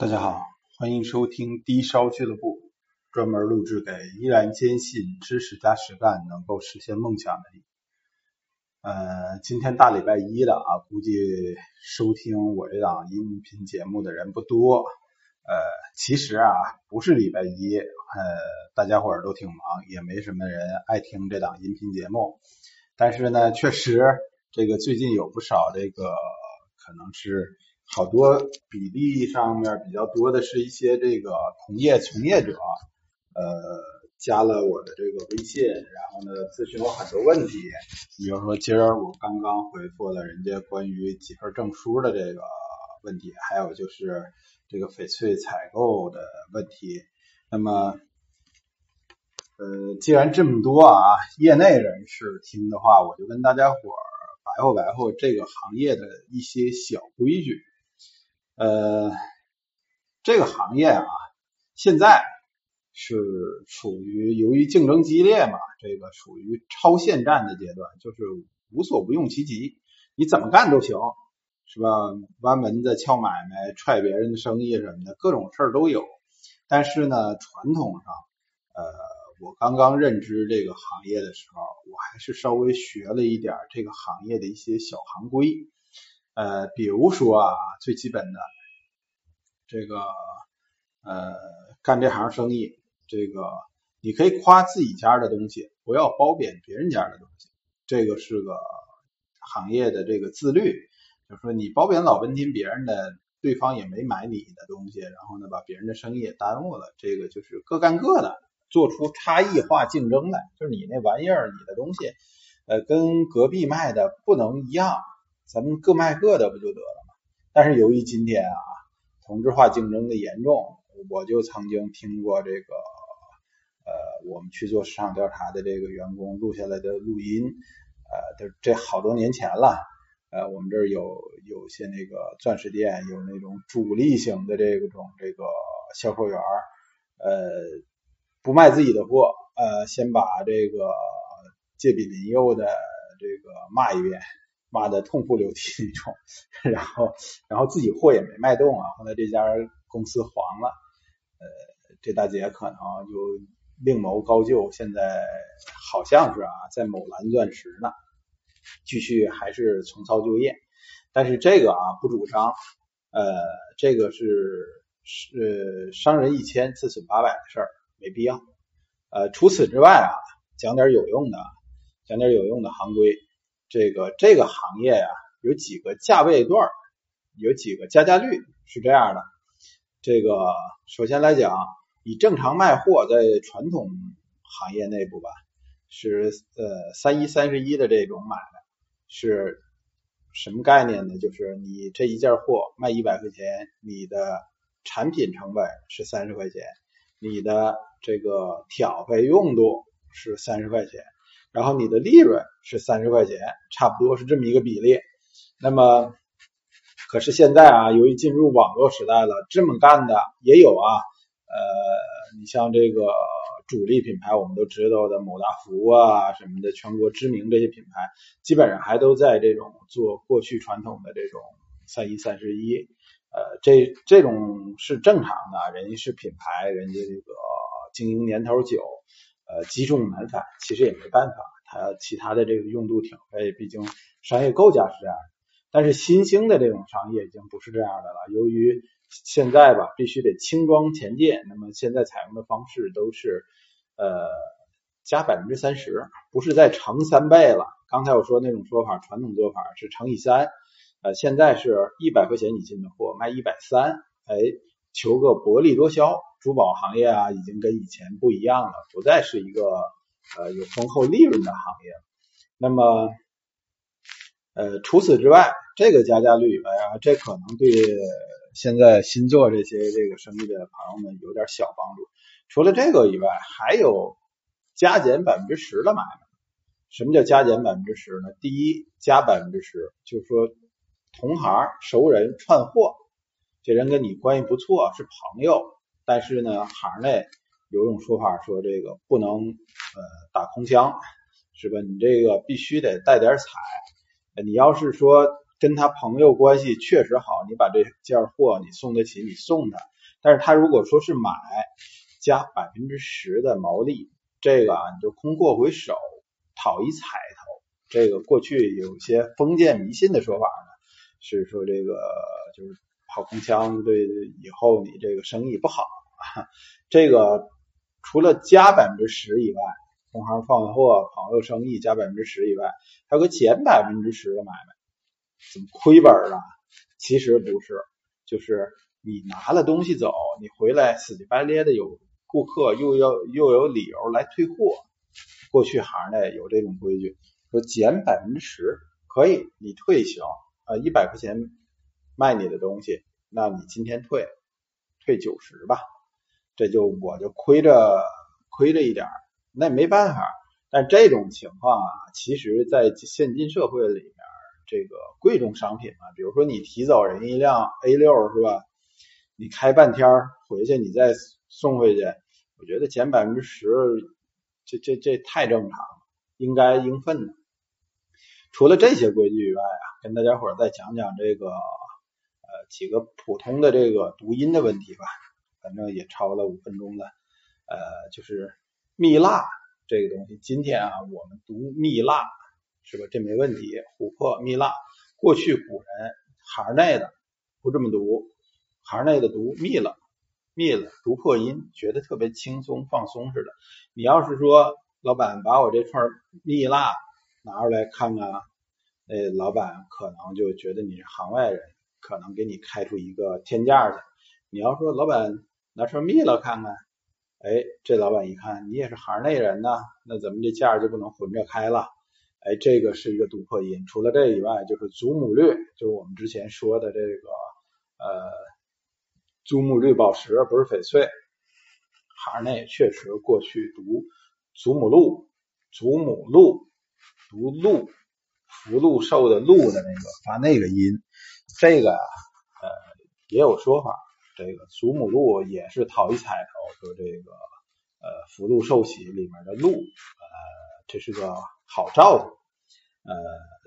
大家好，欢迎收听低烧俱乐部，专门录制给依然坚信知识加实干能够实现梦想的你。呃，今天大礼拜一了啊，估计收听我这档音频节目的人不多。呃，其实啊，不是礼拜一，呃，大家伙儿都挺忙，也没什么人爱听这档音频节目。但是呢，确实这个最近有不少这个可能是。好多比例上面比较多的是一些这个同业从业者，呃，加了我的这个微信，然后呢咨询我很多问题，比如说今儿我刚刚回复了人家关于几份证书的这个问题，还有就是这个翡翠采购的问题。那么，呃，既然这么多啊，业内人士听的话，我就跟大家伙儿白话白话这个行业的一些小规矩。呃，这个行业啊，现在是处于由于竞争激烈嘛，这个属于超限战的阶段，就是无所不用其极，你怎么干都行，是吧？弯门子、撬买卖、踹别人的生意什么的，各种事儿都有。但是呢，传统上，呃，我刚刚认知这个行业的时候，我还是稍微学了一点这个行业的一些小行规。呃，比如说啊，最基本的这个呃，干这行生意，这个你可以夸自己家的东西，不要褒贬别人家的东西，这个是个行业的这个自律。就是说，你褒贬老半天别人的，对方也没买你的东西，然后呢，把别人的生意也耽误了。这个就是各干各的，做出差异化竞争来。就是你那玩意儿，你的东西，呃，跟隔壁卖的不能一样。咱们各卖各的不就得了吗？但是由于今天啊，同质化竞争的严重，我就曾经听过这个呃，我们去做市场调查的这个员工录下来的录音，呃，这这好多年前了，呃，我们这儿有有些那个钻石店有那种主力型的这种这个销售员，呃，不卖自己的货，呃，先把这个借比邻右的这个骂一遍。骂的痛哭流涕那种，然后然后自己货也没卖动啊，后来这家公司黄了，呃，这大姐可能就另谋高就，现在好像是啊在某蓝钻石呢，继续还是重操旧业，但是这个啊不主张，呃，这个是是伤人一千自损八百的事儿，没必要。呃，除此之外啊，讲点有用的，讲点有用的行规。这个这个行业呀，有几个价位段，有几个加价率是这样的。这个首先来讲，以正常卖货在传统行业内部吧，是呃三一三十一的这种买卖，是什么概念呢？就是你这一件货卖一百块钱，你的产品成本是三十块钱，你的这个挑费用度是三十块钱。然后你的利润是三十块钱，差不多是这么一个比例。那么，可是现在啊，由于进入网络时代了，这么干的也有啊。呃，你像这个主力品牌，我们都知道的某大福啊什么的，全国知名这些品牌，基本上还都在这种做过去传统的这种三一三十一。呃，这这种是正常的，人家是品牌，人家这个经营年头久。呃，积重难返，其实也没办法，它其他的这个用度挺费，毕竟商业构架是这样。但是新兴的这种商业已经不是这样的了，由于现在吧，必须得轻装前进，那么现在采用的方式都是呃加百分之三十，不是再乘三倍了。刚才我说那种说法，传统做法是乘以三，呃，现在是一百块钱你进的货卖一百三，哎，求个薄利多销。珠宝行业啊，已经跟以前不一样了，不再是一个呃有丰厚利润的行业。那么，呃，除此之外，这个加价率，哎呀，这可能对现在新做这些这个生意的朋友们有点小帮助。除了这个以外，还有加减百分之十的买卖。什么叫加减百分之十呢？第一，加百分之十，就是说同行、熟人串货，这人跟你关系不错，是朋友。但是呢，行内有种说法说这个不能呃打空枪，是吧？你这个必须得带点彩。你要是说跟他朋友关系确实好，你把这件货你送得起，你送他。但是他如果说是买加百分之十的毛利，这个啊你就空过回手，讨一彩头。这个过去有些封建迷信的说法呢，是说这个就是跑空枪，对以后你这个生意不好。这个除了加百分之十以外，同行放货、朋友生意加百分之十以外，还有个减百分之十的买卖，怎么亏本了？其实不是，就是你拿了东西走，你回来死乞白咧的有顾客又要又有理由来退货。过去行内有这种规矩，说减百分之十可以，你退行啊，一百块钱卖你的东西，那你今天退，退九十吧。这就我就亏着亏着一点，那没办法。但这种情况啊，其实在现今社会里面，这个贵重商品嘛，比如说你提走人一辆 A 六是吧？你开半天回去，你再送回去，我觉得减百分之十，这这这太正常了，应该应分的。除了这些规矩以外啊，跟大家伙再讲讲这个几个普通的这个读音的问题吧。反正也超了五分钟了，呃，就是蜜蜡这个东西，今天啊，我们读蜜蜡是吧？这没问题。琥珀蜜蜡，过去古人行内的不这么读，行内的读蜜了，蜜了，读破音，觉得特别轻松放松似的。你要是说老板把我这串蜜蜡拿出来看看，那老板可能就觉得你是行外人，可能给你开出一个天价去。你要说老板。拿出蜜了看看，哎，这老板一看你也是行内人呢，那咱们这价就不能混着开了。哎，这个是一个读破音。除了这以外，就是祖母绿，就是我们之前说的这个呃祖母绿宝石，不是翡翠。行内确实过去读祖母绿，祖母绿读绿，福禄寿的禄的那个发那个音，这个啊呃也有说法。这个祖母禄也是讨一彩头，说这个呃福禄寿喜里面的禄，呃这是个好兆头，呃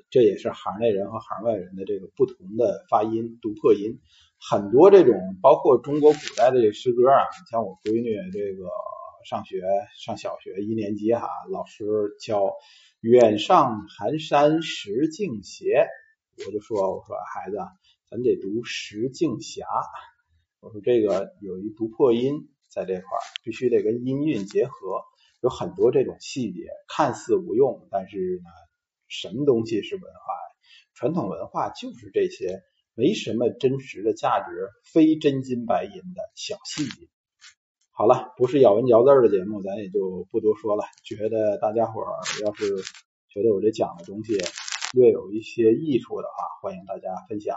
这也是行内人和行外人的这个不同的发音读破音，很多这种包括中国古代的这诗歌啊，像我闺女这个上学上小学一年级哈，老师教远上寒山石径斜，我就说我说孩子，咱得读石径斜。我说这个有一读破音在这块儿，必须得跟音韵结合，有很多这种细节，看似无用，但是呢，什么东西是文化？传统文化就是这些没什么真实的价值，非真金白银的小细节。好了，不是咬文嚼字的节目，咱也就不多说了。觉得大家伙儿要是觉得我这讲的东西略有一些益处的话，欢迎大家分享。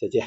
再见。